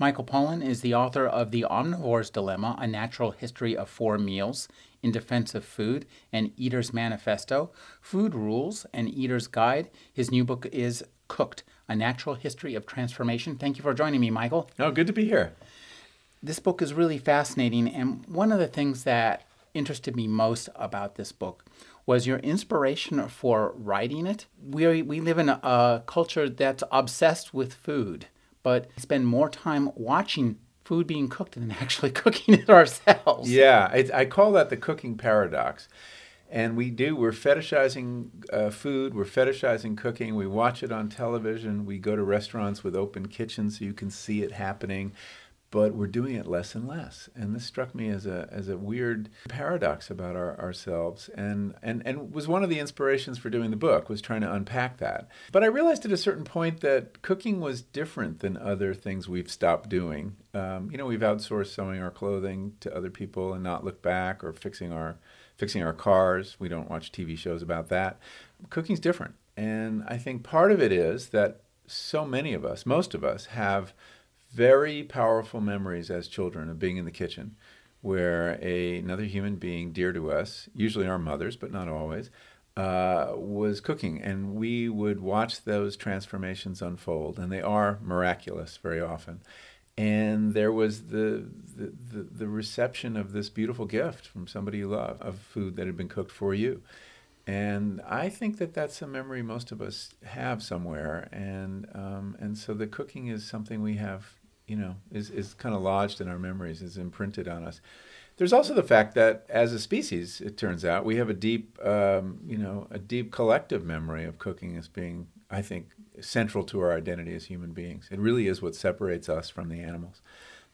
Michael Pollan is the author of The Omnivore's Dilemma, A Natural History of Four Meals, In Defense of Food, and Eater's Manifesto, Food Rules, and Eater's Guide. His new book is Cooked, A Natural History of Transformation. Thank you for joining me, Michael. Oh, good to be here. This book is really fascinating, and one of the things that interested me most about this book was your inspiration for writing it. We, we live in a, a culture that's obsessed with food but spend more time watching food being cooked than actually cooking it ourselves. Yeah, I, call that the cooking paradox. And we do, we're fetishizing uh, food, we're fetishizing cooking, we watch it on television, we go to restaurants with open kitchens so you can see it happening but we're doing it less and less. And this struck me as a as a weird paradox about our, ourselves, and and and was one of the inspirations for doing the book was trying to unpack that. But I realized at a certain point that cooking was different than other things we've stopped doing. Um, you know, we've outsourced sewing our clothing to other people and not look back, or fixing our fixing our cars. We don't watch TV shows about that. Cooking's different, and I think part of it is that so many of us, most of us, have very powerful memories as children of being in the kitchen where a, another human being dear to us, usually our mothers, but not always, uh, was cooking. And we would watch those transformations unfold, and they are miraculous very often. And there was the, the, the, the reception of this beautiful gift from somebody you love of food that had been cooked for you. And I think that that's a memory most of us have somewhere. And, um, and so the cooking is something we have you know, is, is kind of lodged in our memories, is imprinted on us. There's also the fact that as a species, it turns out, we have a deep, um, you know, a deep collective memory of cooking as being, I think, central to our identity as human beings. It really is what separates us from the animals.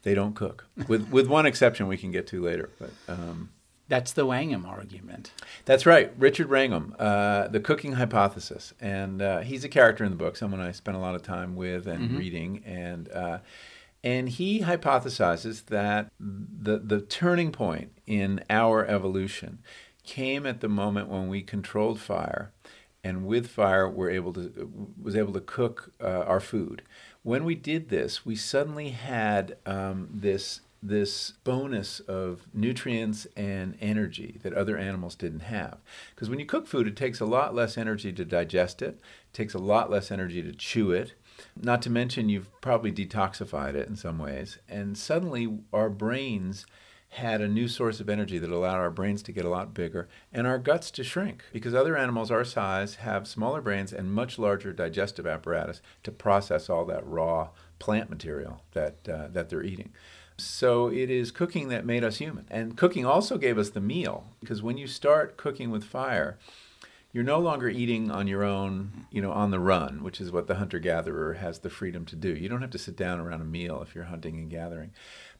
They don't cook, with with one exception we can get to later. But um, that's the Wrangham argument. That's right, Richard Wrangham, uh, the cooking hypothesis, and uh, he's a character in the book, someone I spent a lot of time with and mm-hmm. reading, and. Uh, and he hypothesizes that the, the turning point in our evolution came at the moment when we controlled fire and with fire were able to was able to cook uh, our food. When we did this, we suddenly had um, this this bonus of nutrients and energy that other animals didn't have. Because when you cook food, it takes a lot less energy to digest it, it takes a lot less energy to chew it, not to mention, you've probably detoxified it in some ways. And suddenly, our brains had a new source of energy that allowed our brains to get a lot bigger and our guts to shrink because other animals our size have smaller brains and much larger digestive apparatus to process all that raw plant material that, uh, that they're eating. So it is cooking that made us human. And cooking also gave us the meal because when you start cooking with fire, you're no longer eating on your own, you know, on the run, which is what the hunter gatherer has the freedom to do. You don't have to sit down around a meal if you're hunting and gathering.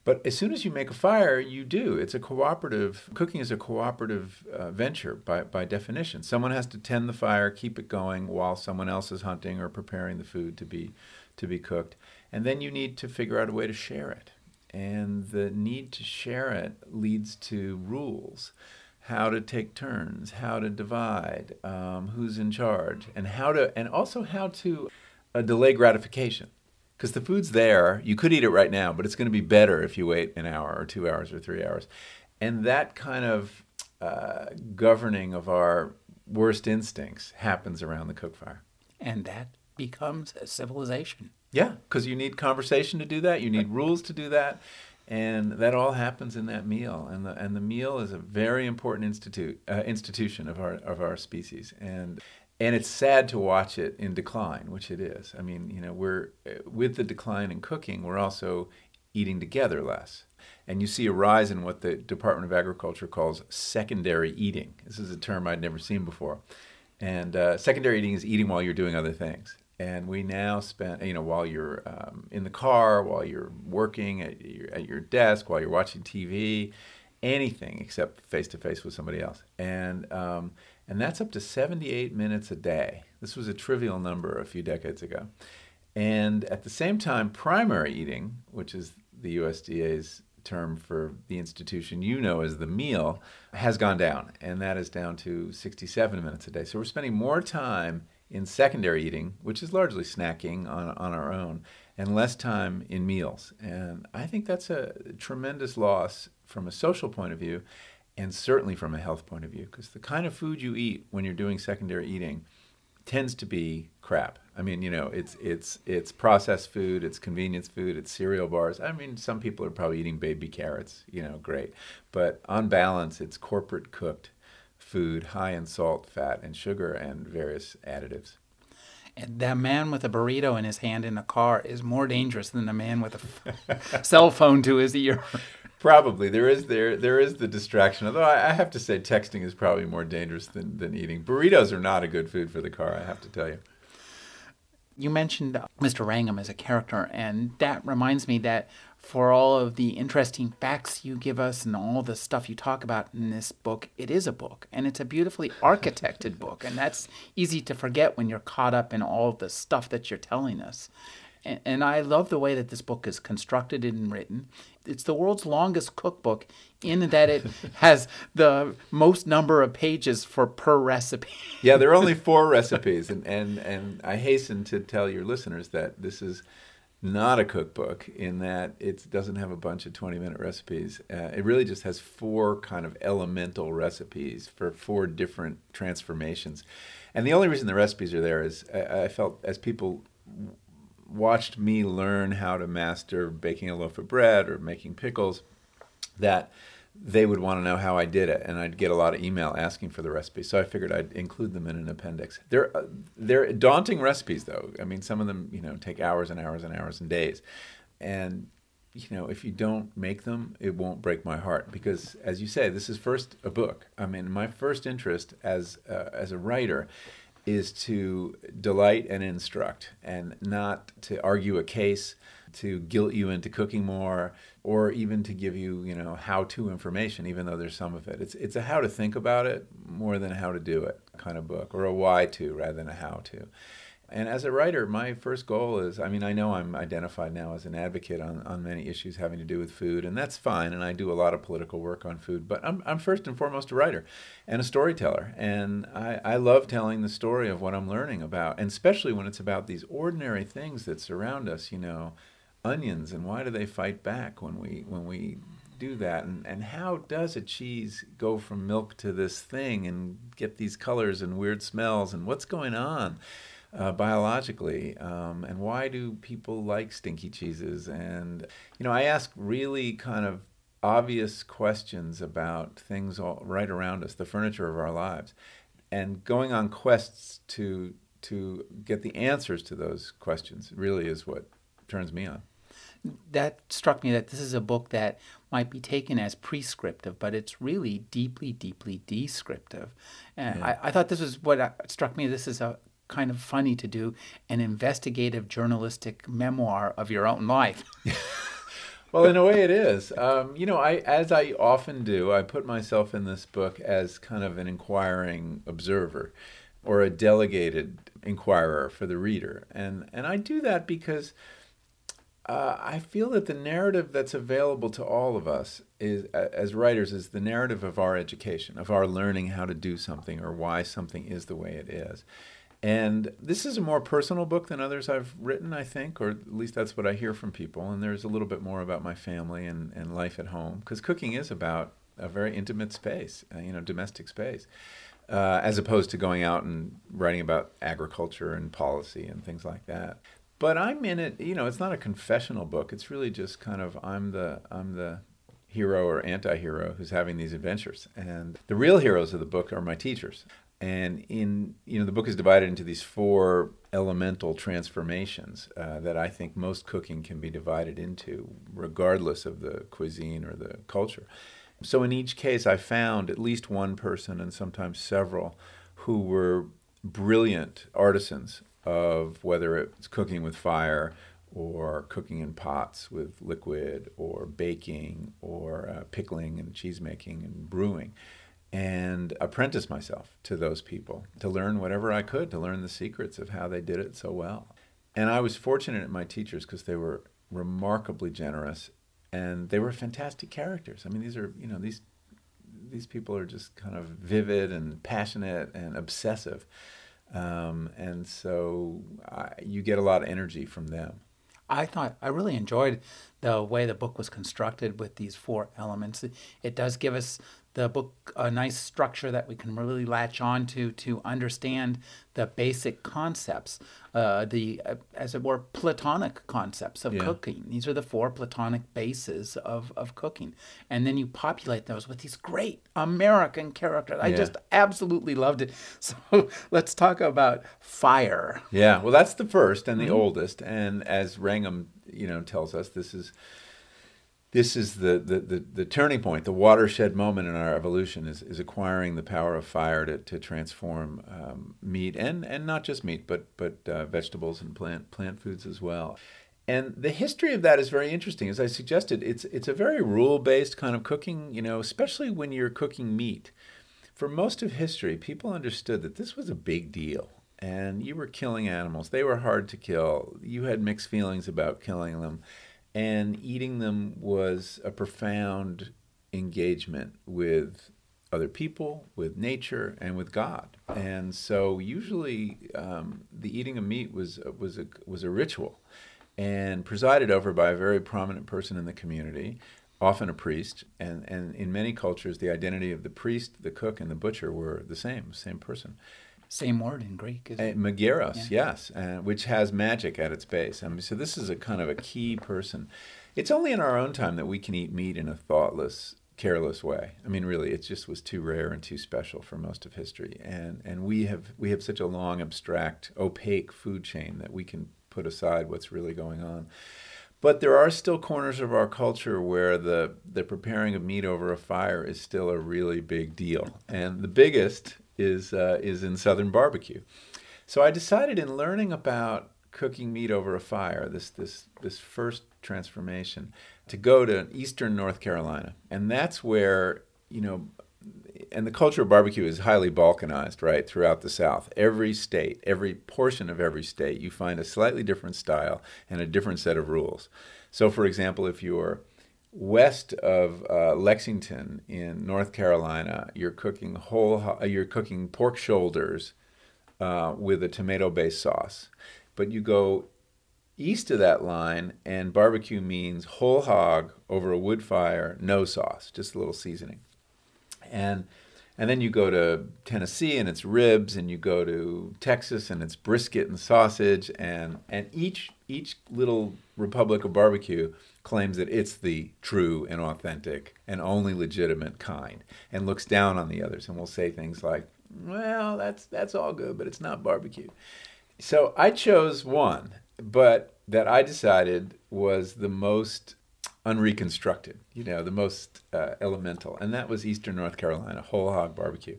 But as soon as you make a fire, you do. It's a cooperative, cooking is a cooperative uh, venture by, by definition. Someone has to tend the fire, keep it going while someone else is hunting or preparing the food to be, to be cooked. And then you need to figure out a way to share it. And the need to share it leads to rules how to take turns, how to divide, um, who's in charge, and how to, and also how to uh, delay gratification. Because the food's there, you could eat it right now, but it's going to be better if you wait an hour or two hours or three hours. And that kind of uh, governing of our worst instincts happens around the cook fire. And that becomes a civilization. Yeah, because you need conversation to do that. You need rules to do that and that all happens in that meal. And the and the meal is a very important institute uh, institution of our of our species. And and it's sad to watch it in decline which it is. I mean you know we're with the decline in cooking we're also eating together less. And you see a rise in what the department of agriculture calls secondary eating. This is a term i'd never seen before. And uh, secondary eating is eating while you're doing other things and we now spend you know while you're um, in the car while you're working at your, at your desk while you're watching tv anything except face to face with somebody else. And, um, and that's up to 78 minutes a day. This was a trivial number a few decades ago. And at the same time, primary eating, which is the USDA's term for the institution you know as the meal, has gone down. And that is down to 67 minutes a day. So we're spending more time in secondary eating, which is largely snacking on, on our own, and less time in meals. And I think that's a tremendous loss from a social point of view and certainly from a health point of view because the kind of food you eat when you're doing secondary eating tends to be crap. I mean, you know, it's it's it's processed food, it's convenience food, it's cereal bars. I mean, some people are probably eating baby carrots, you know, great. But on balance, it's corporate cooked food high in salt, fat, and sugar and various additives. And that man with a burrito in his hand in a car is more dangerous than the man with a cell phone to his ear. Probably there is there there is the distraction. Although I, I, have to say, texting is probably more dangerous than than eating. Burritos are not a good food for the car. I have to tell you. You mentioned uh, Mr. Wrangham as a character, and that reminds me that for all of the interesting facts you give us and all the stuff you talk about in this book, it is a book, and it's a beautifully architected book, and that's easy to forget when you're caught up in all the stuff that you're telling us. And, I love the way that this book is constructed and written. It's the world's longest cookbook in that it has the most number of pages for per recipe. yeah, there are only four recipes, and, and, and I hasten to tell your listeners that this is not a cookbook in that it doesn't have a bunch of 20 minute recipes. Uh, it really just has four kind of elemental recipes for four different transformations. And the only reason the recipes are there is I, I felt as people watched me learn how to master baking a loaf of bread or making pickles that they would want to know how I did it, and I'd get a lot of email asking for the recipe. So I figured I'd include them in an appendix. They're uh, they're daunting recipes, though. I mean, some of them you know take hours and hours and hours and days, and you know if you don't make them, it won't break my heart because, as you say, this is first a book. I mean, my first interest as uh, as a writer is to delight and instruct and not to argue a case to guilt you into cooking more or even to give you you know how to information even though there's some of it. It's it's a how to think about it more than how to do it kind of book or a why to rather than a how to and as a writer, my first goal is I mean, I know I'm identified now as an advocate on, on many issues having to do with food, and that's fine. And I do a lot of political work on food, but I'm, I'm first and foremost a writer and a storyteller. And I, I love telling the story of what I'm learning about, and especially when it's about these ordinary things that surround us, you know, onions and why do they fight back when we, when we do that and, and how does a cheese go from milk to this thing and get these colors and weird smells and what's going on uh, biologically, um, and why do people like stinky cheeses? And you know, I ask really kind of obvious questions about things all right around us, the furniture of our lives, and going on quests to to get the answers to those questions really is what turns me on. That struck me that this is a book that might be taken as prescriptive, but it's really deeply, deeply descriptive. And yeah. I, I, thought this was what uh, struck me. This is a, kind of funny to do an investigative journalistic memoir of your own life. well, in a way, it is. Um, you know, I as I often do, I put myself in this book as kind of an inquiring observer or a delegated inquirer for the reader, and and I do that because. Uh, I feel that the narrative that's available to all of us is, as writers, is the narrative of our education, of our learning how to do something or why something is the way it is. And this is a more personal book than others I've written, I think, or at least that's what I hear from people. And there's a little bit more about my family and, and life at home, because cooking is about a very intimate space, uh, you know, domestic space, uh, as opposed to going out and writing about agriculture and policy and things like that. But I'm in it, you know, it's not a confessional book. It's really just kind of I'm the I'm the hero or anti-hero who's having these adventures and the real heroes of the book are my teachers and in you know the book is divided into these four elemental transformations uh, that I think most cooking can be divided into, regardless of the cuisine or the culture. So in each case, I found at least one person and sometimes several who were brilliant artisans of whether it's cooking with fire, or cooking in pots with liquid, or baking, or uh, pickling and cheese making and brewing, and apprentice myself to those people to learn whatever I could to learn the secrets of how they did it so well. And I was fortunate at my teachers because they were remarkably generous and they were fantastic characters. I mean, these are, you know, these these people are just kind of vivid and passionate and obsessive. Um, and so I, you get a lot of energy from them. I thought I really enjoyed the way the book was constructed with these four elements. It, it does give us the book a nice structure that we can really latch on to to understand the basic concepts, uh, the uh, as it were platonic concepts of yeah. cooking. These are the four platonic bases of, of cooking, and then you populate those with these great American characters. I just absolutely loved it. So let's talk about fire. Yeah, well, that's the first and the mm-hmm. oldest, and as Wrangham, you know, tells us, this is this is the, the, the, the, turning point, the watershed moment in our evolution is, is acquiring the power of fire to, to transform um, meat and, and not just meat, but, but uh, vegetables and plant, plant foods as well. And the history of that is very interesting. As I suggested, it's, it's a very rule based kind of cooking, you know, especially when you're cooking meat. For most of history, people understood that this was a big deal and you were killing animals. They were hard to kill. You had mixed feelings about killing them and eating them was a profound engagement with other people, with nature, and with God. And so, usually, um, the eating of meat was was a was a ritual, and presided over by a very prominent person in the community, often a priest. And and in many cultures, the identity of the priest, the cook, and the butcher were the same, same person. Same word in Greek. Is it? Mageiros, yeah. yes, uh, which has magic at its base. I mean, so this is a kind of a key person. It's only in our own time that we can eat meat in a thoughtless, careless way. I mean, really, it just was too rare and too special for most of history. And and we have we have such a long, abstract, opaque food chain that we can put aside what's really going on. But there are still corners of our culture where the, the preparing of meat over a fire is still a really big deal. And the biggest is uh, is in Southern barbecue. So I decided in learning about cooking meat over a fire, this this this first transformation, to go to Eastern North Carolina, and that's where you know. And the culture of barbecue is highly balkanized, right, throughout the South. Every state, every portion of every state, you find a slightly different style and a different set of rules. So, for example, if you're west of uh, Lexington in North Carolina, you're cooking whole you're cooking pork shoulders uh, with a tomato-based sauce. But you go east of that line, and barbecue means whole hog over a wood fire, no sauce, just a little seasoning. And and then you go to Tennessee and it's ribs, and you go to Texas and it's brisket and sausage, and and each each little republic of barbecue claims that it's the true and authentic and only legitimate kind, and looks down on the others, and will say things like, "Well, that's that's all good, but it's not barbecue." So I chose one, but that I decided was the most unreconstructed, you know, the most uh, elemental, and that was Eastern North Carolina whole hog barbecue,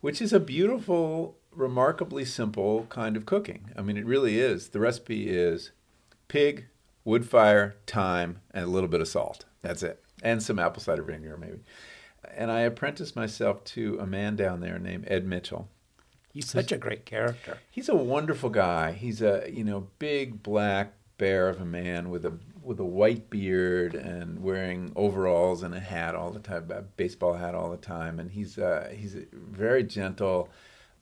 which is a beautiful, remarkably simple kind of cooking. I mean, it really is. The recipe is pig, wood fire, time, and a little bit of salt. That's it, and some apple cider vinegar maybe. And I apprenticed myself to a man down there named Ed Mitchell. He's such a great character. He's a wonderful guy. He's a you know big black bear of a man with a with a white beard and wearing overalls and a hat all the time, a baseball hat all the time, and he's uh, he's very gentle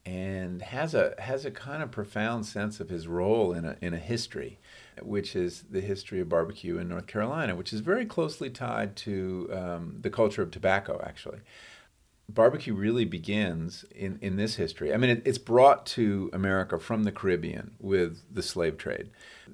and has a has a kind of profound sense of his role in a in a history, which is the history of barbecue in North Carolina, which is very closely tied to um, the culture of tobacco, actually barbecue really begins in, in this history. I mean, it, it's brought to America from the Caribbean with the slave trade.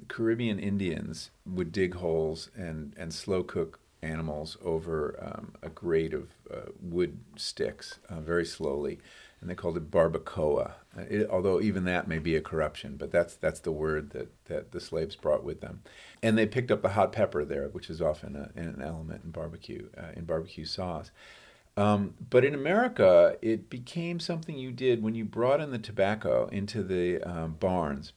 Caribbean Indians would dig holes and, and slow cook animals over um, a grate of uh, wood sticks uh, very slowly, and they called it barbacoa. Uh, it, although even that may be a corruption, but that's that's the word that, that the slaves brought with them. And they picked up the hot pepper there, which is often a, an element in barbecue uh, in barbecue sauce. Um, but in America, it became something you did when you brought in the tobacco into the um, barns.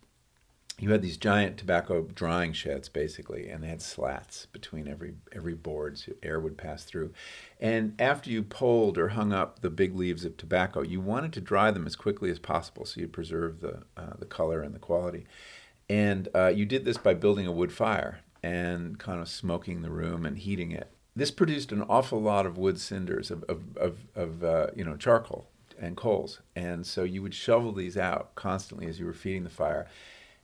you had these giant tobacco drying sheds basically and they had slats between every every board so air would pass through. And after you pulled or hung up the big leaves of tobacco you wanted to dry them as quickly as possible so you preserve the uh, the color and the quality. And uh, you did this by building a wood fire and kind of smoking the room and heating it this produced an awful lot of wood cinders of, of, of, of uh, you know charcoal and coals and so you would shovel these out constantly as you were feeding the fire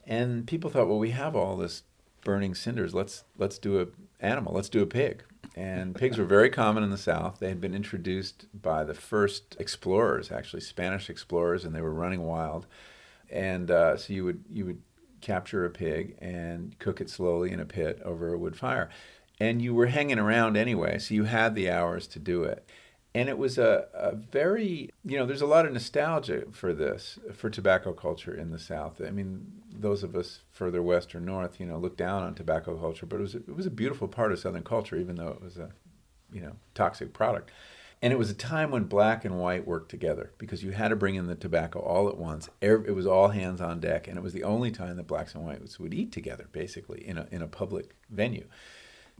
and people thought, well, we have all this burning cinders. Let's let's do a animal. Let's do a pig. And pigs were very common in the South. They had been introduced by the first explorers, actually Spanish explorers, and they were running wild. And uh, so you would you would capture a pig and cook it slowly in a pit over a wood fire. And you were hanging around anyway, so you had the hours to do it and it was a, a very you know there's a lot of nostalgia for this for tobacco culture in the south i mean those of us further west or north you know look down on tobacco culture but it was it was a beautiful part of southern culture even though it was a you know toxic product and it was a time when black and white worked together because you had to bring in the tobacco all at once. It was all hands on deck, and it was the only time that blacks and whites would eat together, basically, in a, in a public venue.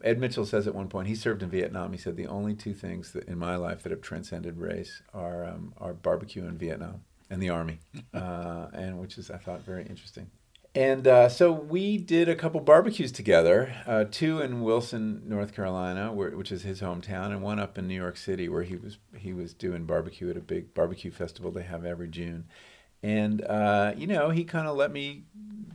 Ed Mitchell says at one point he served in Vietnam. He said the only two things that in my life that have transcended race are um, are barbecue in Vietnam and the army, uh, and which is I thought very interesting. And uh, so we did a couple barbecues together, uh, two in Wilson, North Carolina, where, which is his hometown, and one up in New York City, where he was he was doing barbecue at a big barbecue festival they have every June. And uh, you know, he kind of let me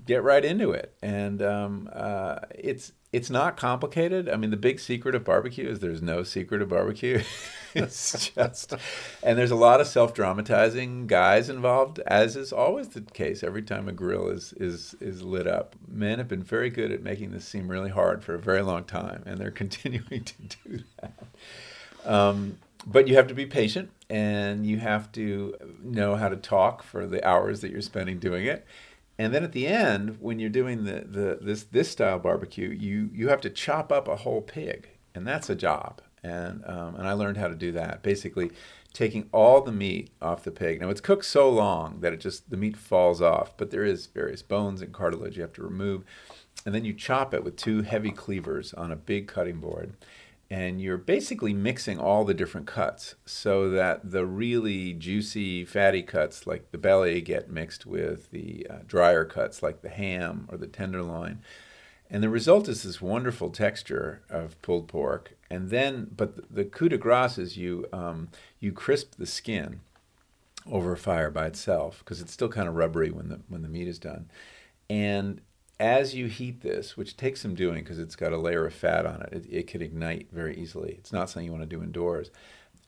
get right into it, and um, uh, it's it's not complicated. I mean, the big secret of barbecue is there's no secret of barbecue. it's just, and there's a lot of self-dramatizing guys involved, as is always the case every time a grill is is is lit up. Men have been very good at making this seem really hard for a very long time, and they're continuing to do that. Um, but you have to be patient, and you have to know how to talk for the hours that you're spending doing it and then at the end, when you're doing the, the this this style barbecue, you you have to chop up a whole pig, and that's a job. And um, and I learned how to do that. Basically, taking all the meat off the pig. Now it's cooked so long that it just the meat falls off, but there is various bones and cartilage you have to remove, and then you chop it with two heavy cleavers on a big cutting board and you're basically mixing all the different cuts so that the really juicy fatty cuts like the belly get mixed with the uh, drier cuts like the ham or the tenderloin. And the result is this wonderful texture of pulled pork. And then but the, the coup de grace is you um, you crisp the skin over a fire by itself because it's still kind of rubbery when the when the meat is done. And as you heat this, which takes some doing because it's got a layer of fat on it, it, it could ignite very easily. It's not something you want to do indoors.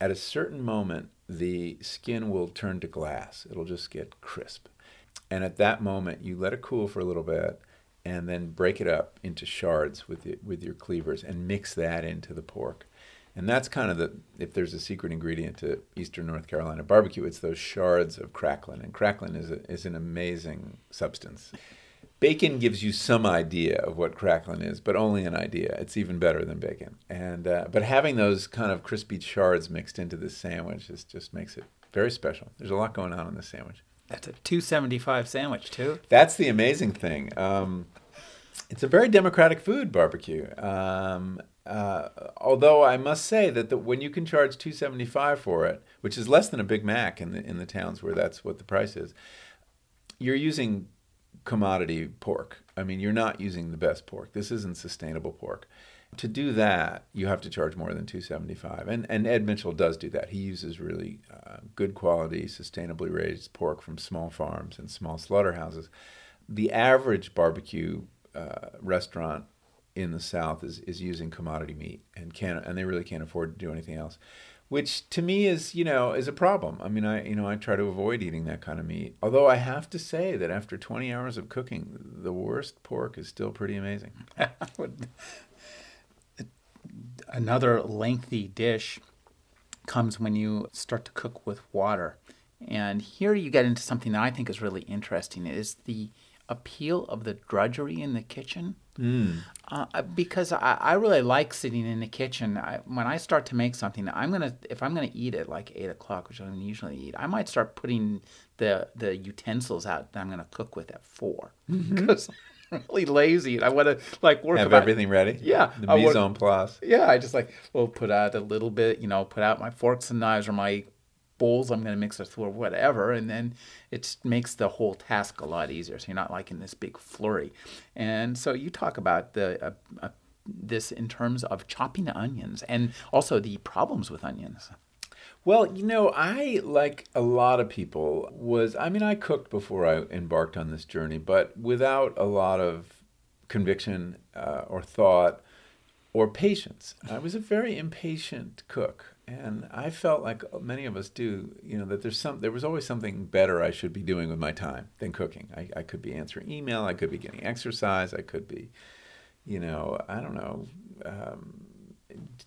At a certain moment, the skin will turn to glass. It'll just get crisp. And at that moment, you let it cool for a little bit and then break it up into shards with, the, with your cleavers and mix that into the pork. And that's kind of the, if there's a secret ingredient to Eastern North Carolina barbecue, it's those shards of cracklin. And cracklin is, a, is an amazing substance. Bacon gives you some idea of what cracklin is, but only an idea. It's even better than bacon. And uh, but having those kind of crispy shards mixed into this sandwich is, just makes it very special. There's a lot going on in this sandwich. That's a 275 sandwich too. That's the amazing thing. Um, it's a very democratic food, barbecue. Um, uh, although I must say that the, when you can charge 275 for it, which is less than a Big Mac in the in the towns where that's what the price is, you're using commodity pork. I mean, you're not using the best pork. This isn't sustainable pork. To do that, you have to charge more than 275. And and Ed Mitchell does do that. He uses really uh, good quality, sustainably raised pork from small farms and small slaughterhouses. The average barbecue uh, restaurant in the South is, is using commodity meat and can and they really can't afford to do anything else which to me is you know is a problem. I mean i you know i try to avoid eating that kind of meat. Although i have to say that after 20 hours of cooking the worst pork is still pretty amazing. Another lengthy dish comes when you start to cook with water. And here you get into something that i think is really interesting is the appeal of the drudgery in the kitchen Mm. Uh, because I, I really like sitting in the kitchen. I, when I start to make something, I'm gonna if I'm gonna eat at like eight o'clock, which I don't usually eat, I might start putting the the utensils out that I'm gonna cook with at 4 because I'm really lazy and I want to like work Have about- everything ready. Yeah, The mise en place. Yeah, I just like well put out a little bit, you know, put out my forks and knives or my bowls I'm going to mix it through or whatever, and then it makes the whole task a lot easier. So you're not like in this big flurry. And so you talk about the uh, uh, this in terms of chopping onions and also the problems with onions. Well, you know, I like a lot of people was I mean, I cooked before I embarked on this journey, but without a lot of conviction uh, or thought or patience. I was a very impatient cook, and I felt like many of us do. You know that there's some there was always something better I should be doing with my time than cooking. I, I could be answering email, I could be getting exercise, I could be, you know, I don't know. Um,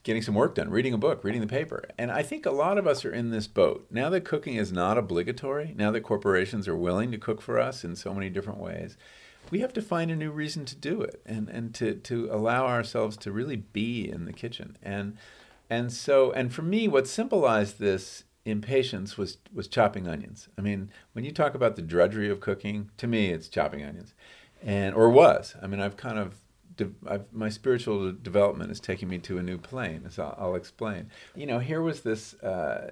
getting some work done, reading a book, reading the paper. And I think a lot of us are in this boat. Now that cooking is not obligatory, now that corporations are willing to cook for us in so many different ways, we have to find a new reason to do it and, and to, to allow ourselves to really be in the kitchen. And and so and for me what symbolized this impatience was was chopping onions. I mean, when you talk about the drudgery of cooking, to me it's chopping onions. And or was. I mean, I've kind of I've, my spiritual development is taking me to a new plane, as I'll, I'll explain. You know, here was this uh,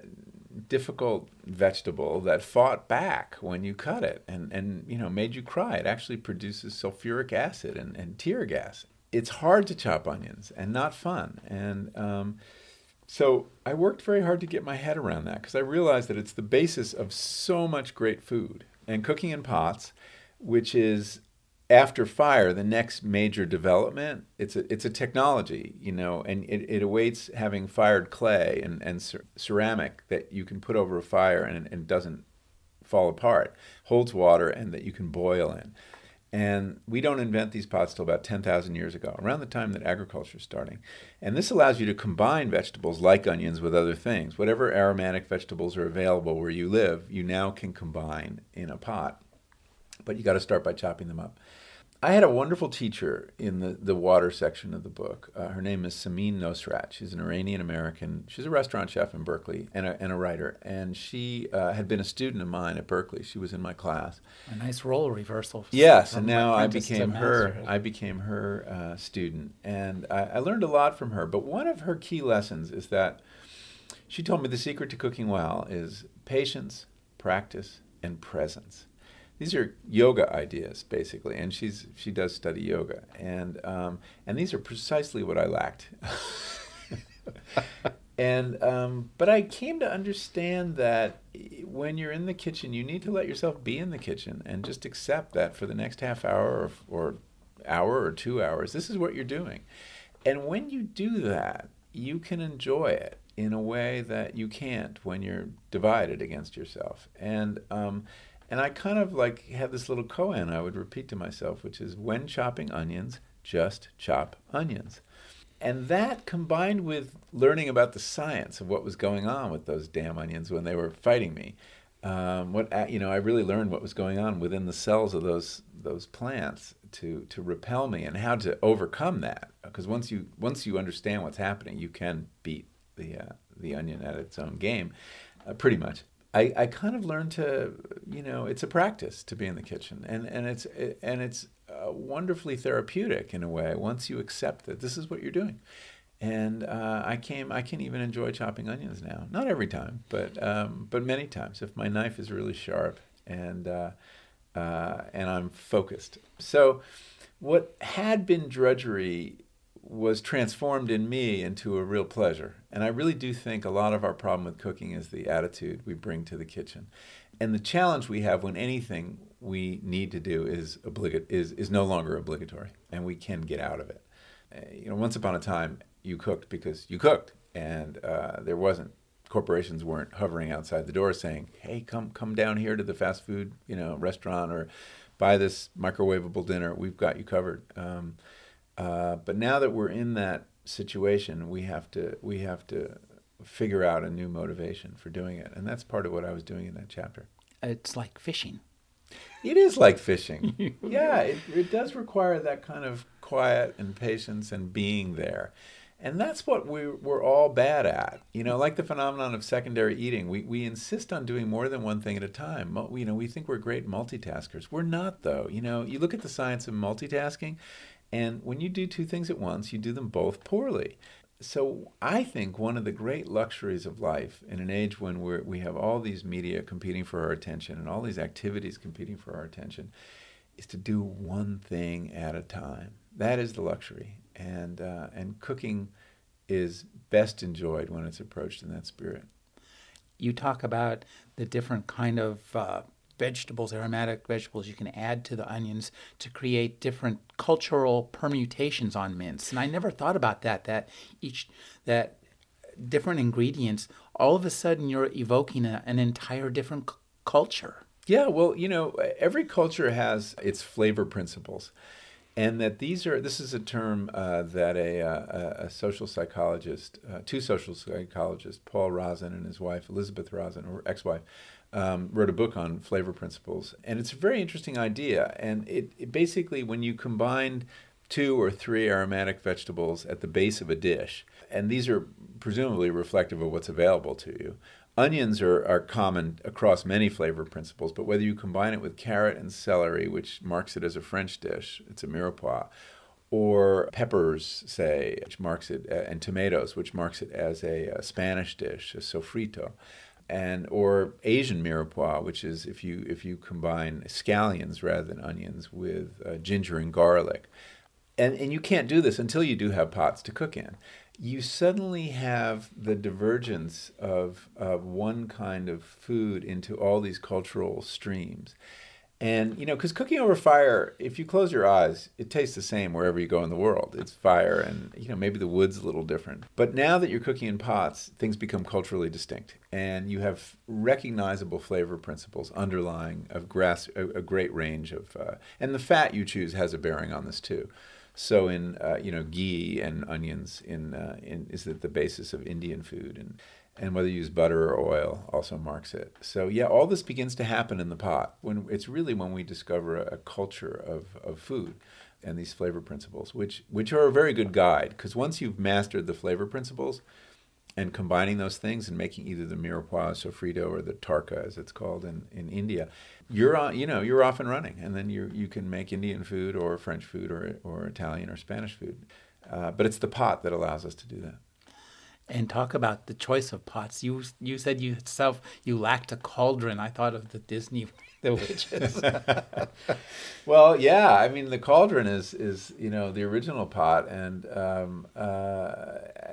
difficult vegetable that fought back when you cut it, and and you know made you cry. It actually produces sulfuric acid and, and tear gas. It's hard to chop onions and not fun. And um, so I worked very hard to get my head around that because I realized that it's the basis of so much great food and cooking in pots, which is after fire, the next major development, it's a, it's a technology, you know, and it, it awaits having fired clay and, and cer- ceramic that you can put over a fire and, and doesn't fall apart, holds water, and that you can boil in. And we don't invent these pots till about 10,000 years ago, around the time that agriculture is starting. And this allows you to combine vegetables like onions with other things. Whatever aromatic vegetables are available where you live, you now can combine in a pot. But you got to start by chopping them up. I had a wonderful teacher in the, the water section of the book. Uh, her name is Samin Nosrat. She's an Iranian American. She's a restaurant chef in Berkeley and a, and a writer. And she uh, had been a student of mine at Berkeley. She was in my class. A nice role reversal. Yes, and now I became her. I became her uh, student, and I, I learned a lot from her. But one of her key lessons is that she told me the secret to cooking well is patience, practice, and presence. These are yoga ideas, basically, and she's she does study yoga, and um, and these are precisely what I lacked. and um, but I came to understand that when you're in the kitchen, you need to let yourself be in the kitchen and just accept that for the next half hour or, or hour or two hours, this is what you're doing. And when you do that, you can enjoy it in a way that you can't when you're divided against yourself. And um, and I kind of like had this little koan I would repeat to myself, which is when chopping onions, just chop onions. And that combined with learning about the science of what was going on with those damn onions when they were fighting me, um, what you know, I really learned what was going on within the cells of those those plants to to repel me and how to overcome that. Because once you once you understand what's happening, you can beat the uh, the onion at its own game, uh, pretty much. I, I kind of learned to you know it's a practice to be in the kitchen. And and it's and it's uh, wonderfully therapeutic in a way once you accept that this is what you're doing. And uh, I came I can even enjoy chopping onions now. Not every time but um, but many times if my knife is really sharp and uh, uh, and I'm focused. So what had been drudgery was transformed in me into a real pleasure. And I really do think a lot of our problem with cooking is the attitude we bring to the kitchen. And the challenge we have when anything we need to do is obligat- is is no longer obligatory and we can get out of it. Uh, you know, once upon a time you cooked because you cooked and uh, there wasn't corporations weren't hovering outside the door saying, "Hey, come come down here to the fast food, you know, restaurant or buy this microwavable dinner. We've got you covered." Um, uh, but now that we're in that situation, we have to we have to figure out a new motivation for doing it, and that's part of what I was doing in that chapter. It's like fishing. It is like fishing. yeah, it, it does require that kind of quiet and patience and being there. And that's what we're, we're all bad at. You know, like the phenomenon of secondary eating, we, we insist on doing more than one thing at a time. You know, we think we're great multitaskers. We're not, though. You know, you look at the science of multitasking, and when you do two things at once, you do them both poorly. So I think one of the great luxuries of life in an age when we we have all these media competing for our attention and all these activities competing for our attention is to do one thing at a time. That is the luxury and uh, and cooking is best enjoyed when it's approached in that spirit. You talk about the different kind of uh, vegetables, aromatic vegetables you can add to the onions to create different cultural permutations on mince. And I never thought about that. That each that different ingredients, all of a sudden you're evoking a, an entire different c- culture. Yeah, well, you know, every culture has its flavor principles and that these are this is a term uh, that a, uh, a, a, social psychologist, uh, two social psychologists, Paul Rozin and his wife Elizabeth Rozin, or ex-wife, um, wrote a book on flavor principles, and it's a very interesting idea. And it, it basically, when you combine two or three aromatic vegetables at the base of a dish, and these are presumably reflective of what's available to you. Onions are, are common across many flavor principles, but whether you combine it with carrot and celery, which marks it as a French dish, it's a mirepoix, or peppers, say, which marks it, uh, and tomatoes, which marks it as a, a Spanish dish, a sofrito, and or Asian mirepoix, which is if you if you combine scallions rather than onions with uh, ginger and garlic, and and you can't do this until you do have pots to cook in you suddenly have the divergence of, of one kind of food into all these cultural streams. And, you know, because cooking over fire, if you close your eyes, it tastes the same wherever you go in the world. It's fire, and, you know, maybe the wood's a little different. But now that you're cooking in pots, things become culturally distinct. And you have recognizable flavor principles underlying a, grass, a, a great range of. Uh, and the fat you choose has a bearing on this, too. So in uh, you know ghee and onions in uh, in is the basis of Indian food and and whether you use butter or oil also marks it. So yeah, all this begins to happen in the pot when it's really when we discover a, culture of, of food and these flavor principles, which which are a very good guide because once you've mastered the flavor principles, and combining those things and making either the mirepoix sofrito or the tarka as it's called in, in India, you're on, you know, you're off and running. And then you you can make Indian food or French food or, or Italian or Spanish food. Uh, but it's the pot that allows us to do that and talk about the choice of pots. You you said you yourself you lacked a cauldron. I thought of the Disney the witches. well, yeah, I mean the cauldron is is you know the original pot, and um, uh,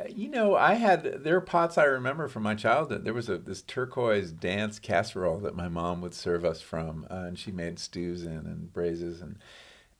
you know I had there are pots I remember from my childhood. There was a this turquoise Dansk casserole that my mom would serve us from, uh, and she made stews in and braises and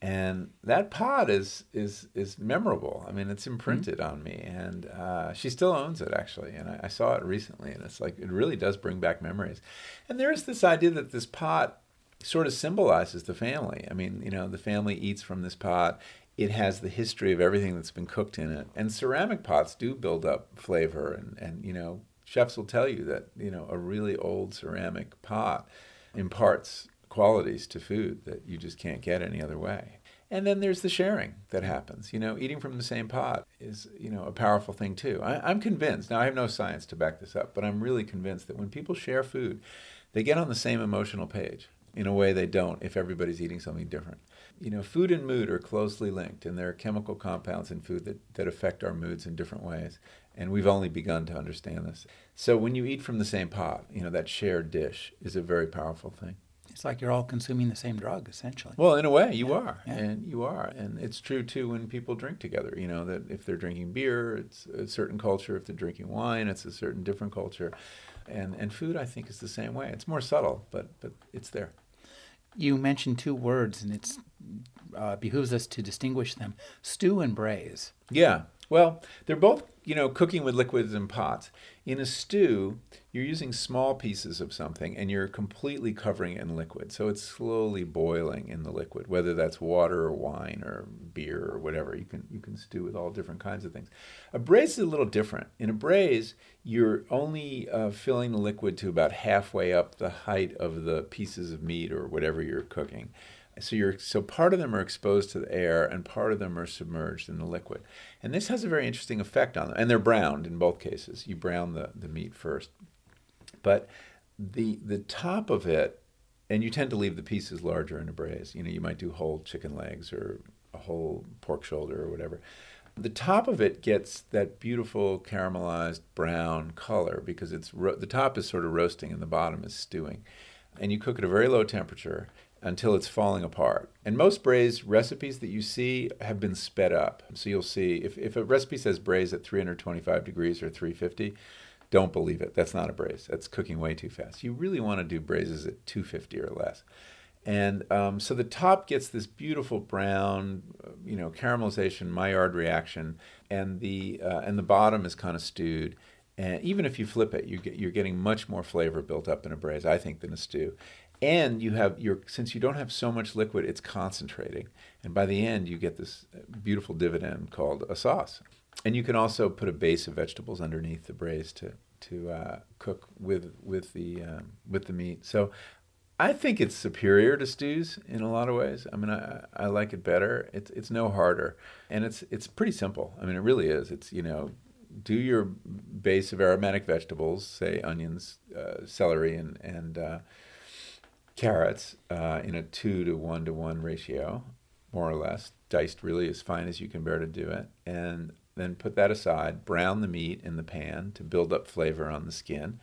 and that pot is is is memorable. I mean, it's imprinted mm-hmm. on me, and uh, she still owns it actually. And I, I, saw it recently, and it's like it really does bring back memories. And there is this idea that this pot sort of symbolizes the family. I mean, you know, the family eats from this pot. It has the history of everything that's been cooked in it, and ceramic pots do build up flavor. And and you know, chefs will tell you that you know a really old ceramic pot imparts qualities to food that you just can't get any other way. And then there's the sharing that happens. You know, eating from the same pot is, you know, a powerful thing too. I, am convinced, now I have no science to back this up, but I'm really convinced that when people share food, they get on the same emotional page in a way they don't if everybody's eating something different. You know, food and mood are closely linked, and there are chemical compounds in food that, that affect our moods in different ways. And we've only begun to understand this. So when you eat from the same pot, you know, that shared dish is a very powerful thing. It's like you're all consuming the same drug, essentially. Well, in a way, you yeah. are, yeah. and you are, and it's true too when people drink together. You know that if they're drinking beer, it's a certain culture. If they're drinking wine, it's a certain different culture, and and food, I think, is the same way. It's more subtle, but but it's there. You mentioned two words, and it's uh, behooves us to distinguish them: stew and braise. Yeah, well, they're both, you know, cooking with liquids in pots. In a stew, you're using small pieces of something and you're completely covering it in liquid. So it's slowly boiling in the liquid, whether that's water or wine or beer or whatever. You can you can stew with all different kinds of things. A braise is a little different. In a braise, you're only uh, filling the liquid to about halfway up the height of the pieces of meat or whatever you're cooking. So you're so part of them are exposed to the air and part of them are submerged in the liquid. And this has a very interesting effect on them. And they're browned in both cases. You brown the, the meat first. But the the top of it and you tend to leave the pieces larger in a braise. You know, you might do whole chicken legs or a whole pork shoulder or whatever. The top of it gets that beautiful caramelized brown color because it's ro- the top is sort of roasting and the bottom is stewing. And you cook at a very low temperature until it's falling apart. And most braise recipes that you see have been sped up. So you'll see if, if a recipe says braise at 325 degrees or 350, don't believe it. That's not a braise. That's cooking way too fast. You really want to do braises at 250 or less. And um, so the top gets this beautiful brown, you know, caramelization, Maillard reaction, and the uh, and the bottom is kind of stewed. And even if you flip it, you get, you're getting much more flavor built up in a braise, I think, than a stew. And you have your since you don't have so much liquid, it's concentrating, and by the end you get this beautiful dividend called a sauce. And you can also put a base of vegetables underneath the braise to to uh, cook with with the um, with the meat. So I think it's superior to stews in a lot of ways. I mean, I, I like it better. It's it's no harder, and it's it's pretty simple. I mean, it really is. It's you know, do your base of aromatic vegetables, say onions, uh, celery, and and uh, carrots uh, in a two to one to one ratio, more or less, diced really as fine as you can bear to do it, and then put that aside. Brown the meat in the pan to build up flavor on the skin,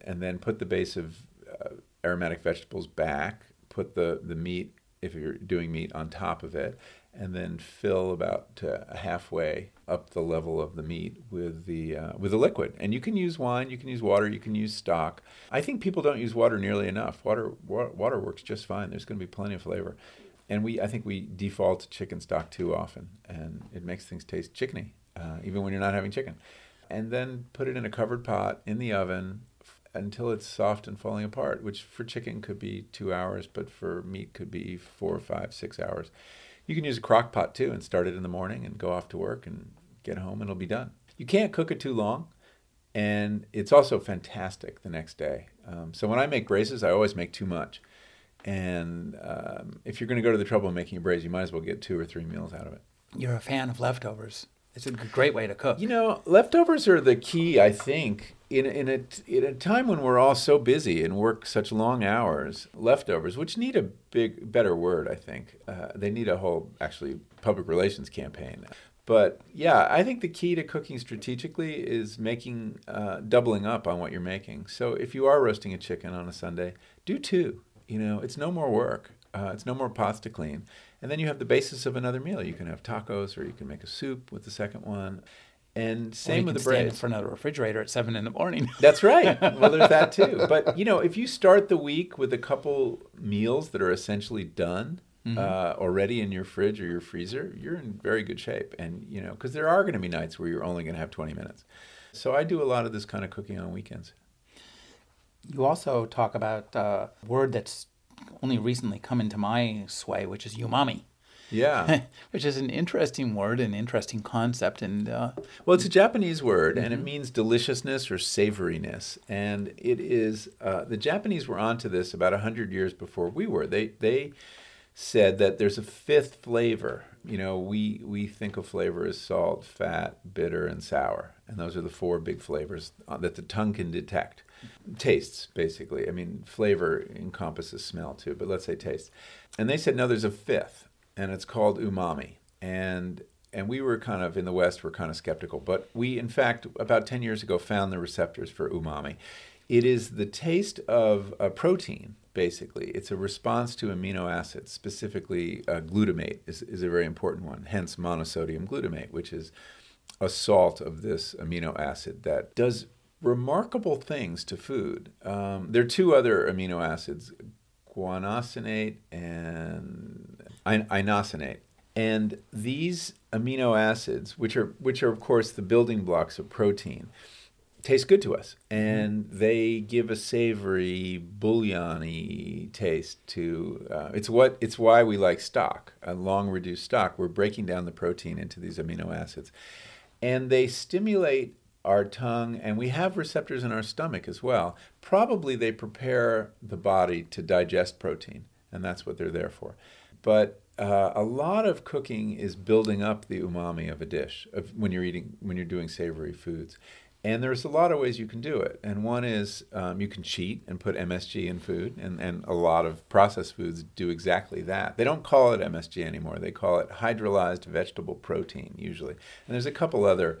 and then put the base of uh, aromatic vegetables back, put the, the meat, if you're doing meat, on top of it, and then fill about uh, halfway up the level of the meat with the uh, with the liquid. And you can use wine, you can use water, you can use stock. I think people don't use water nearly enough. Water wa- water works just fine. There's going to be plenty of flavor. And we I think we default to chicken stock too often, and it makes things taste chickeny, uh, even when you're not having chicken. And then put it in a covered pot in the oven until it's soft and falling apart, which for chicken could be two hours, but for meat could be four, five, six hours. You can use a crock pot too and start it in the morning and go off to work and get home and it'll be done. You can't cook it too long, and it's also fantastic the next day. Um, so when I make braises, I always make too much. And um, if you're going to go to the trouble of making a braise, you might as well get two or three meals out of it. You're a fan of leftovers. It's a great way to cook. You know, leftovers are the key, I think, in in a in a time when we're all so busy and work such long hours. Leftovers, which need a big better word, I think. Uh, they need a whole actually public relations campaign. But yeah, I think the key to cooking strategically is making uh, doubling up on what you're making. So if you are roasting a chicken on a Sunday, do two. You know, it's no more work. Uh, it's no more pots to clean. And then you have the basis of another meal. You can have tacos, or you can make a soup with the second one. And same with the bread. in front of the refrigerator at seven in the morning. That's right. Well, there's that too. But you know, if you start the week with a couple meals that are essentially done mm-hmm. uh, already in your fridge or your freezer, you're in very good shape. And you know, because there are going to be nights where you're only going to have 20 minutes. So I do a lot of this kind of cooking on weekends. You also talk about uh, a word that's only recently come into my sway, which is umami. Yeah, which is an interesting word, an interesting concept, and uh, well, it's a Japanese word, mm-hmm. and it mm-hmm. means deliciousness or savoriness. And it is uh, the Japanese were onto this about hundred years before we were. They they said that there's a fifth flavor. You know, we we think of flavor as salt, fat, bitter, and sour, and those are the four big flavors uh, that the tongue can detect tastes basically i mean flavor encompasses smell too but let's say taste and they said no there's a fifth and it's called umami. And and we were kind of in the west we're kind of skeptical but we in fact about 10 years ago found the receptors for umami. It is the taste of a protein basically. It's a response to amino acids specifically uh, glutamate is, is a very important one hence monosodium glutamate which is a salt of this amino acid that does remarkable things to food. Um, there are two other amino acids, guanosinate and inosinate. And these amino acids, which are which are of course the building blocks of protein, taste good to us, and they give a savory, bouillony taste to. Uh, it's what it's why we like stock, a long reduced stock. We're breaking down the protein into these amino acids, and they stimulate our tongue, and we have receptors in our stomach as well. Probably they prepare the body to digest protein. and that's what they're there for. But uh, a lot of cooking is building up the umami of a dish of when you're eating when you're doing savory foods. And there's a lot of ways you can do it. And one is um, you can cheat and put MSG in food, and, and a lot of processed foods do exactly that. They don't call it MSG anymore, they call it hydrolyzed vegetable protein, usually. And there's a couple other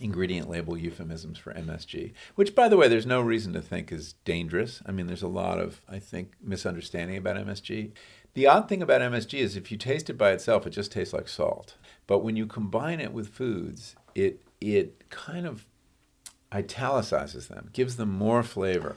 ingredient label euphemisms for MSG, which, by the way, there's no reason to think is dangerous. I mean, there's a lot of, I think, misunderstanding about MSG. The odd thing about MSG is if you taste it by itself, it just tastes like salt. But when you combine it with foods, it it kind of italicizes them, gives them more flavor.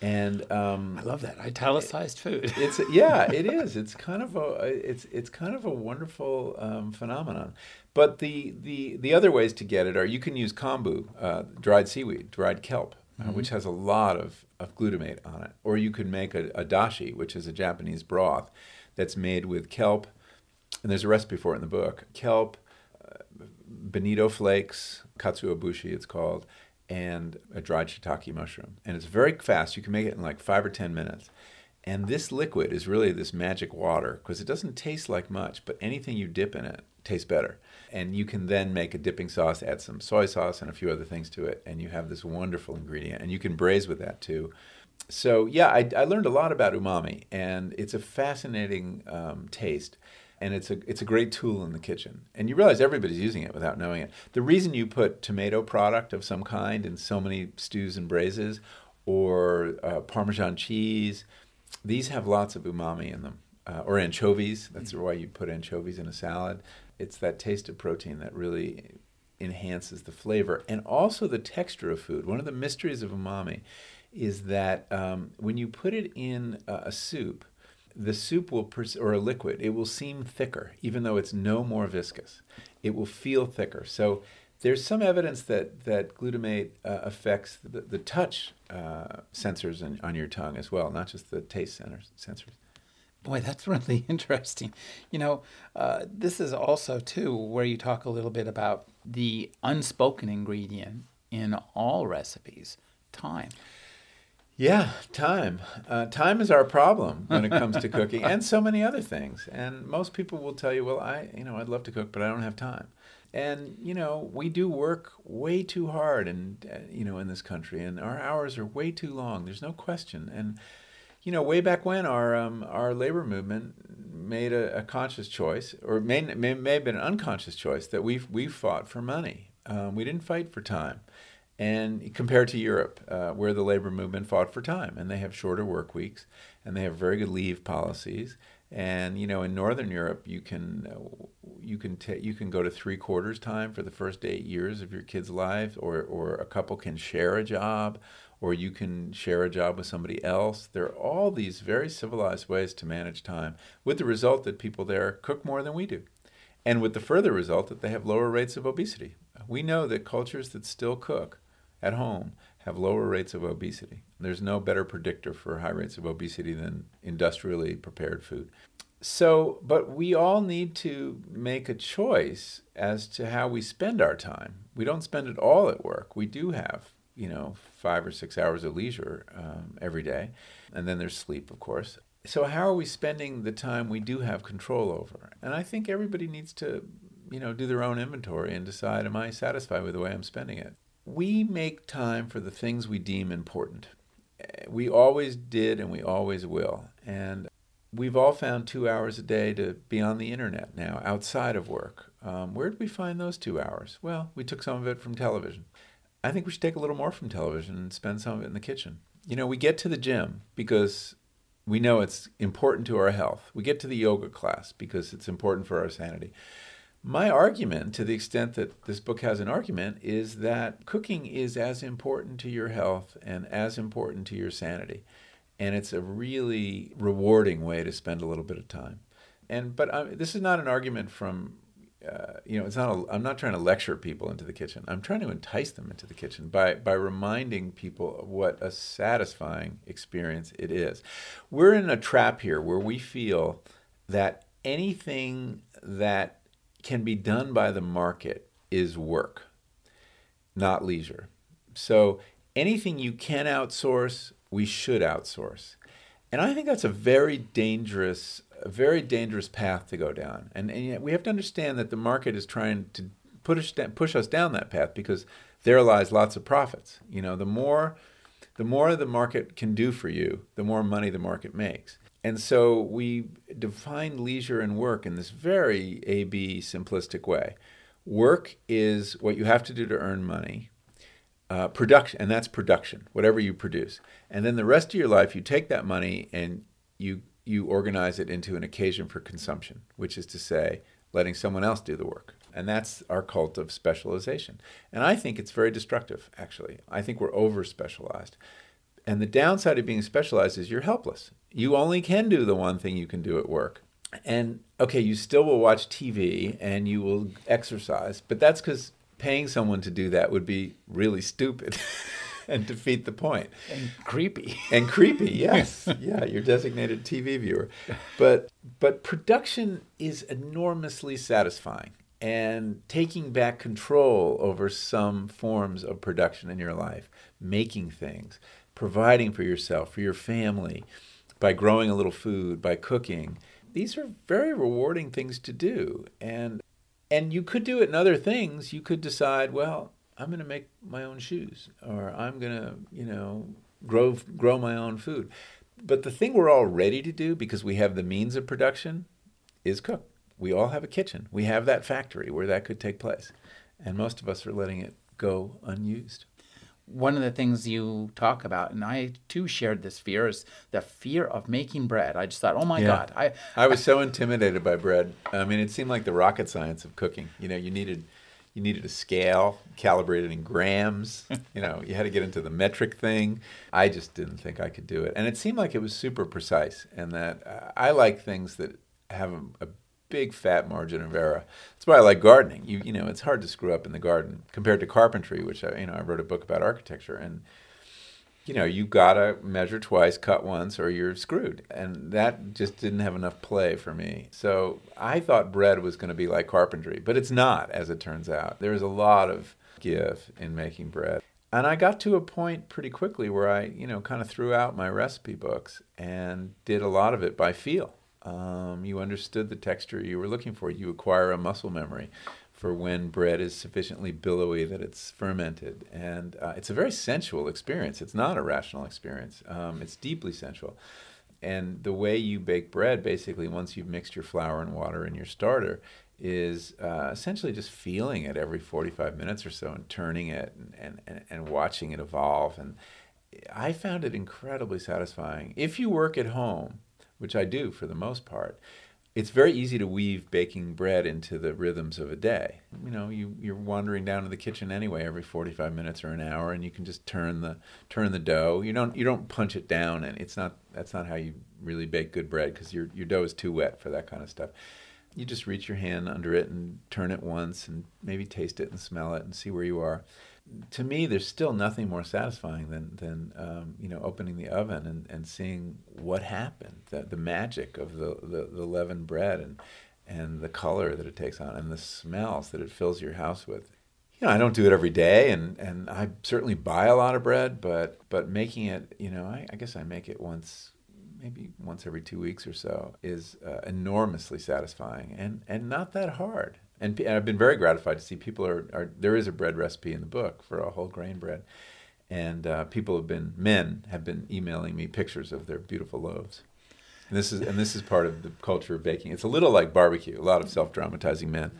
And um, I love that italicized food. it's yeah, it is. It's kind of a it's it's kind of a wonderful um, phenomenon. But the, the the other ways to get it are you can use kombu, uh, dried seaweed, dried kelp, uh, mm-hmm. which has a lot of, of glutamate on it, or you can make a, a dashi, which is a Japanese broth that's made with kelp, and there's a recipe for it in the book. Kelp, uh, bonito flakes, katsuobushi, it's called and a dried shiitake mushroom. And it's very fast. You can make it in like five or 10 minutes. And this liquid is really this magic water because it doesn't taste like much, but anything you dip in it tastes better. And you can then make a dipping sauce, add some soy sauce and a few other things to it, and you have this wonderful ingredient. And you can braise with that too. So, yeah, I, I learned a lot about umami, and it's a fascinating um, taste and it's a it's a great tool in the kitchen. And you realize everybody's using it without knowing it. The reason you put tomato product of some kind in so many stews and braises, or uh, Parmesan cheese, these have lots of umami in them. Uh, or anchovies. That's why you put anchovies in a salad. It's that taste of protein that really enhances the flavor and also the texture of food. One of the mysteries of umami is that um, when you put it in a, a soup, the soup will, pers- or a liquid, it will seem thicker, even though it's no more viscous. It will feel thicker. So there's some evidence that, that glutamate uh, affects the, the touch uh, sensors in, on your tongue as well, not just the taste sensors. Boy, that's really interesting. You know, uh, this is also, too, where you talk a little bit about the unspoken ingredient in all recipes time. Yeah, time. Uh, time is our problem when it comes to cooking, and so many other things. And most people will tell you, "Well, I, you know, I'd love to cook, but I don't have time." And you know, we do work way too hard, and uh, you know, in this country, and our hours are way too long. There's no question. And you know, way back when, our um, our labor movement made a, a conscious choice, or may, may may have been an unconscious choice that we we fought for money. Um, we didn't fight for time and compared to Europe, uh, where the labor movement fought for time, and they have shorter work weeks, and they have very good leave policies. And you know, in Northern Europe, you can uh, you can ta- you can go to three quarters time for the first eight years of your kid's life, or or a couple can share a job, or you can share a job with somebody else. There are all these very civilized ways to manage time, with the result that people there cook more than we do, and with the further result that they have lower rates of obesity. We know that cultures that still cook at home have lower rates of obesity. There's no better predictor for high rates of obesity than industrially prepared food. So, but we all need to make a choice as to how we spend our time. We don't spend it all at work. We do have, you know, five or six hours of leisure um, every day. And then there's sleep, of course. So, how are we spending the time we do have control over? And I think everybody needs to, you know, do their own inventory and decide, am I satisfied with the way I'm spending it? We make time for the things we deem important. We always did and we always will. And we've all found two hours a day to be on the internet now, outside of work. Um, where did we find those two hours? Well, we took some of it from television. I think we should take a little more from television and spend some of it in the kitchen. You know, we get to the gym because we know it's important to our health. We get to the yoga class because it's important for our sanity. My argument, to the extent that this book has an argument, is that cooking is as important to your health and as important to your sanity. And it's a really rewarding way to spend a little bit of time. And but this is not an argument from, uh, you know, it's not. A, I'm not trying to lecture people into the kitchen. I'm trying to entice them into the kitchen by by reminding people of what a satisfying experience it is. We're in a trap here where we feel that anything that can be done by the market is work, not leisure. So anything you can outsource, we should outsource. And I think that's a very dangerous, a very dangerous path to go down. And, and yet we have to understand that the market is trying to push push us down that path because there lies lots of profits. You know, the more the more the market can do for you, the more money the market makes. And so we define leisure and work in this very AB simplistic way. Work is what you have to do to earn money. Uh, production, and that's production, whatever you produce. And then the rest of your life, you take that money and you you organize it into an occasion for consumption, which is to say, letting someone else do the work. And that's our cult of specialization. And I think it's very destructive, actually. I think we're over specialized. And the downside of being specialized is you're helpless. You only can do the one thing you can do at work. And okay, you still will watch TV and you will exercise, but that's because paying someone to do that would be really stupid. and defeat the point. And creepy. And creepy, yes. yeah, your designated TV viewer. But but production is enormously satisfying and taking back control over some forms of production in your life, making things, providing for yourself, for your family, by growing a little food, by cooking. These are very rewarding things to do. And and you could do it in other things. You could decide, well, I'm going to make my own shoes or I'm going to, you know, grow grow my own food. But the thing we're all ready to do because we have the means of production is cook. We all have a kitchen. We have that factory where that could take place. And most of us are letting it go unused one of the things you talk about, and I too shared this fear, is the fear of making bread. I just thought, oh my yeah. God, I I was so intimidated by bread. I mean, it seemed like the rocket science of cooking. You know, you needed you needed a scale calibrated in grams. you know, you had to get into the metric thing. I just didn't think I could do it, and it seemed like it was super precise, and that uh, I like things that have a, a big fat margin of error. That's why I like gardening. You you know, it's hard to screw up in the garden compared to carpentry, which I you know I wrote a book about architecture and you know you gotta measure twice, cut once, or you're screwed. And that just didn't have enough play for me. So I thought bread was going to be like carpentry, but it's not, as it turns out. There's a lot of give in making bread. And I got to a point pretty quickly where I, you know, kind of threw out my recipe books and did a lot of it by feel um, you understood the texture you were looking for. You acquire a muscle memory for when bread is sufficiently billowy that it's fermented. And uh, it's a very sensual experience. It's not a rational experience, um, it's deeply sensual. And the way you bake bread, basically, once you've mixed your flour and water in your starter, is uh, essentially just feeling it every 45 minutes or so and turning it and, and, and watching it evolve. And I found it incredibly satisfying. If you work at home, which I do for the most part, it's very easy to weave baking bread into the rhythms of a day. You know, you, you're wandering down to the kitchen anyway every 45 minutes or an hour, and you can just turn the turn the dough. You don't you don't punch it down, and it's not that's not how you really bake good bread because your your dough is too wet for that kind of stuff. You just reach your hand under it and turn it once, and maybe taste it and smell it and see where you are to me, there's still nothing more satisfying than than um, you know opening the oven and, and seeing what happened, the, the magic of the, the, the leavened bread and and the color that it takes on and the smells that it fills your house with. You know, I don't do it every day, and, and I certainly buy a lot of bread, but but making it, you know, I, I guess I make it once, maybe once every two weeks or so, is uh, enormously satisfying and and not that hard and, and I've been very gratified to see people are, are there is a bread recipe in the book for a whole grain bread, and uh, people have been men have been emailing me pictures of their beautiful loaves. And this is and this is part of the culture of baking. It's a little like barbecue. A lot of self-dramatizing men.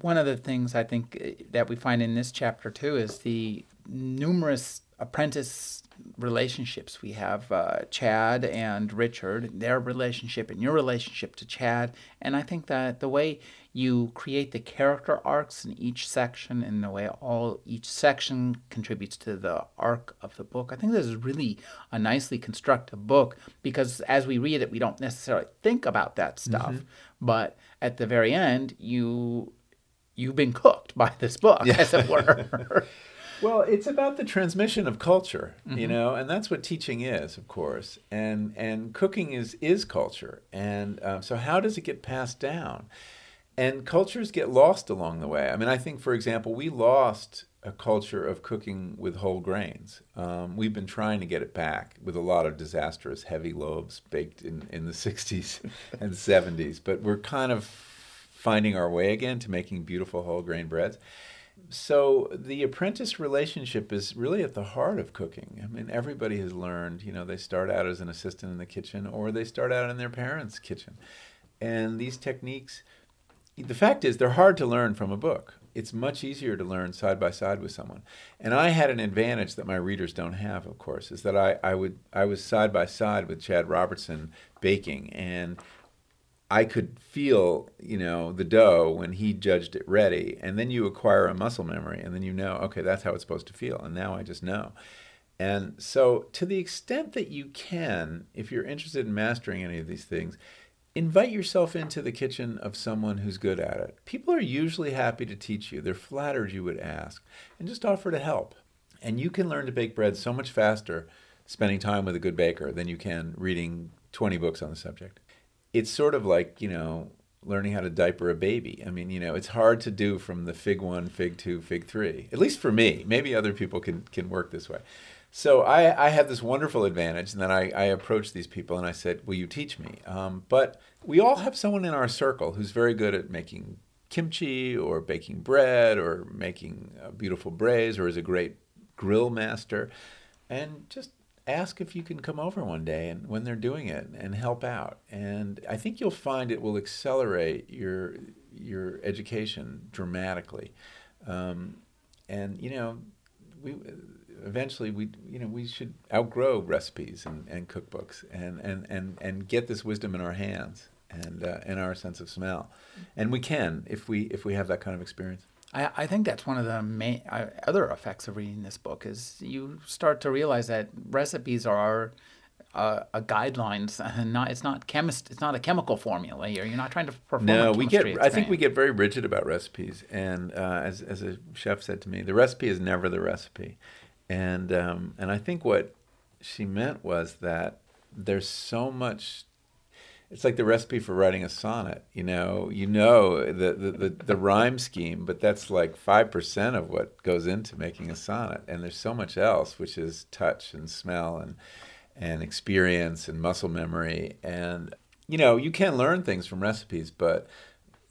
One of the things I think uh, that we find in this chapter too is the numerous apprentice relationships. We have uh, Chad and Richard, their relationship, and your relationship to Chad. And I think that the way you create the character arcs in each section and the way all each section contributes to the arc of the book. I think this is really a nicely constructed book because as we read it, we don't necessarily think about that stuff. Mm-hmm. But at the very end, you you've been cooked by this book, yeah. as it were. well, it's about the transmission of culture, mm-hmm. you know, and that's what teaching is, of course. And and cooking is is culture, and um, so how does it get passed down? And cultures get lost along the way. I mean, I think, for example, we lost a culture of cooking with whole grains. Um, we've been trying to get it back with a lot of disastrous heavy loaves baked in, in the 60s and 70s, but we're kind of finding our way again to making beautiful whole grain breads. So the apprentice relationship is really at the heart of cooking. I mean, everybody has learned, you know, they start out as an assistant in the kitchen or they start out in their parents' kitchen. And these techniques, the fact is, they're hard to learn from a book it's much easier to learn side by side with someone. And I had an advantage that my readers don't have, of course, is that I, I would I was side by side with Chad Robertson baking and I could feel, you know, the dough when he judged it ready. And then you acquire a muscle memory and then you know, okay, that's how it's supposed to feel. And now I just know. And so, to the extent that you can, if you're interested in mastering any of these things, invite yourself into the kitchen of someone who's good at it. People are usually happy to teach you, they're flattered you would ask, and just offer to help. And you can learn to bake bread so much faster spending time with a good baker than you can reading 20 books on the subject. It's sort of like, you know, learning how to diaper a baby. I mean, you know, it's hard to do from the fig 1, fig 2, fig 3. At least for me. Maybe other people can can work this way. So I, I had this wonderful advantage, and then I, I approached these people and I said, "Will you teach me?" Um, but we all have someone in our circle who's very good at making kimchi or baking bread or making a beautiful braise or is a great grill master, and just ask if you can come over one day and when they're doing it and help out. And I think you'll find it will accelerate your your education dramatically. Um, and you know, we eventually we you know we should outgrow recipes and, and cookbooks and, and, and, and get this wisdom in our hands and uh, in our sense of smell. And we can if we if we have that kind of experience. I, I think that's one of the main uh, other effects of reading this book is you start to realize that recipes are uh, a guidelines and not it's not chemist it's not a chemical formula. Here you're not trying to perform no we get i think we get very rigid about recipes and uh, as, as a chef said to me the recipe is never the recipe and um, and I think what she meant was that there's so much. It's like the recipe for writing a sonnet. You know, you know the the, the, the rhyme scheme, but that's like five percent of what goes into making a sonnet. And there's so much else, which is touch and smell and and experience and muscle memory. And you know, you can learn things from recipes, but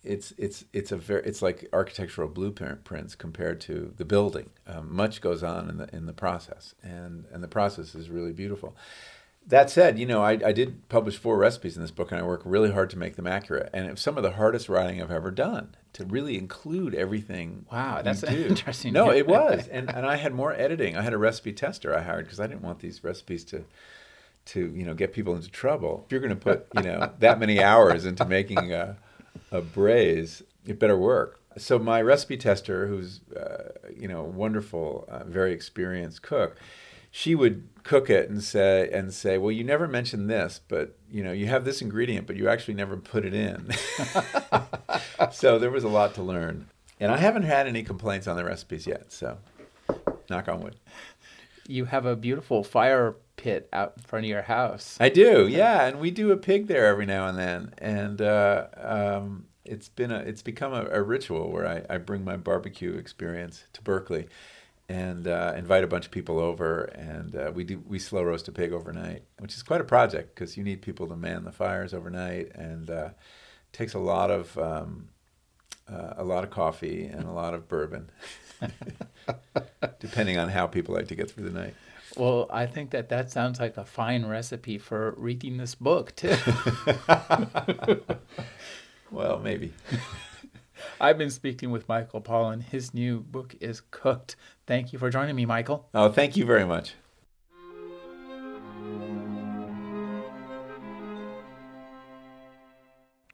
it's it's it's a very it's like architectural blueprints compared to the building. Um, much goes on in the in the process, and and the process is really beautiful. That said, you know, I, I did publish four recipes in this book, and I work really hard to make them accurate. And it's some of the hardest writing I've ever done to really include everything. Wow, that's interesting. No, it was, and and I had more editing. I had a recipe tester I hired because I didn't want these recipes to to you know get people into trouble. If you're going to put you know that many hours into making a a braise, it better work. So my recipe tester, who's uh, you know wonderful, uh, very experienced cook, she would cook it and say and say, well, you never mentioned this, but you know you have this ingredient, but you actually never put it in. so there was a lot to learn, and I haven't had any complaints on the recipes yet. So, knock on wood. You have a beautiful fire pit out in front of your house. I do, yeah, and we do a pig there every now and then, and uh, um, it's been a it's become a, a ritual where I, I, bring my barbecue experience to Berkeley, and uh, invite a bunch of people over, and uh, we do we slow roast a pig overnight, which is quite a project because you need people to man the fires overnight, and uh, takes a lot of um, uh, a lot of coffee and a lot of bourbon, depending on how people like to get through the night. Well, I think that that sounds like a fine recipe for reading this book, too. well, maybe. I've been speaking with Michael Pollan. His new book is Cooked. Thank you for joining me, Michael. Oh, thank you very much.